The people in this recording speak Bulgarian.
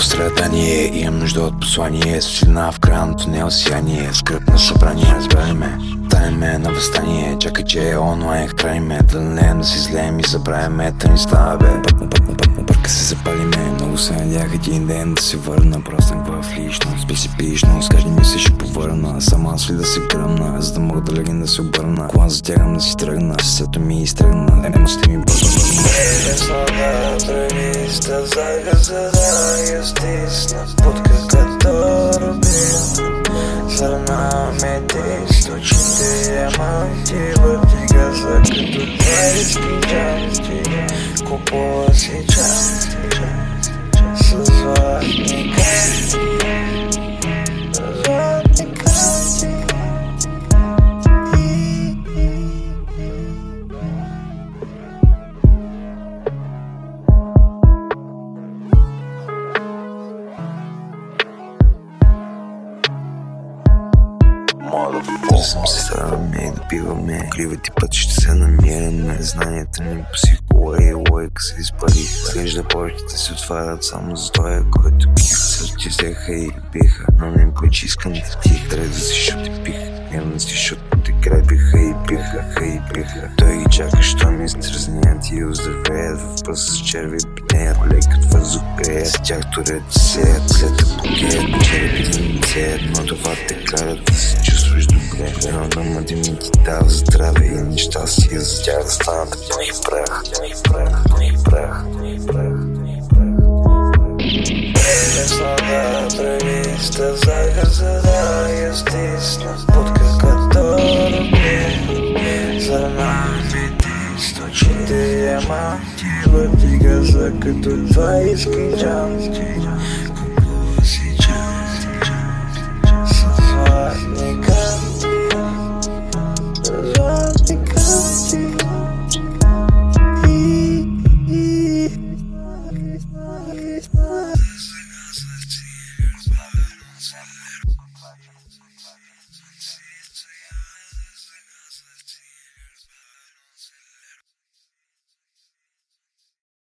Страдание Имам нужда от послание. Светлина в края на тунел сияние Скръп на събрание Разбрали ме Станеме на възстание Чакай, че е онлайн Храниме да леем, да си злеем И забравяме Та ни става бе. Бърка се запалиме Много се надях един ден да се върна Проснах в личност Би си пишно С каждый ми се ще повърна. Сама аз ли да се гръмна За да мога да легна да се обърна. Кола затягам да си тръгна Сърцето ми изтръгна. Емоците ми бързо Слова туриста загаза да я стисна. Путка като рубин газа като тайски джанти Купува си части С Се ставаме и допиваме Кривати пъти ще се намираме Знанията ни по психология и логика се изпариха Изглежда порките се отварят само за този, който ких ти взеха и биха Но не повече искам да ти трябва да си пиха. Нервно си, защото те крепиха и биха, и биха. Той ги чака, що ми стразнят и оздравеят. В пръст с черви пнеят, лекът въздух греят С тях турят сеят, след те погеят Черепите ми цеят, но това те карат да се Едно ми ти дава здраве и нещастие За тях да станат пух и прах, пух и прах, пух и прах, пух и прах, пух и прах. Слова туриста загаза да я стисна Путка като рубин Зърна ми ти Очите яманти Върти газа като джанти Купува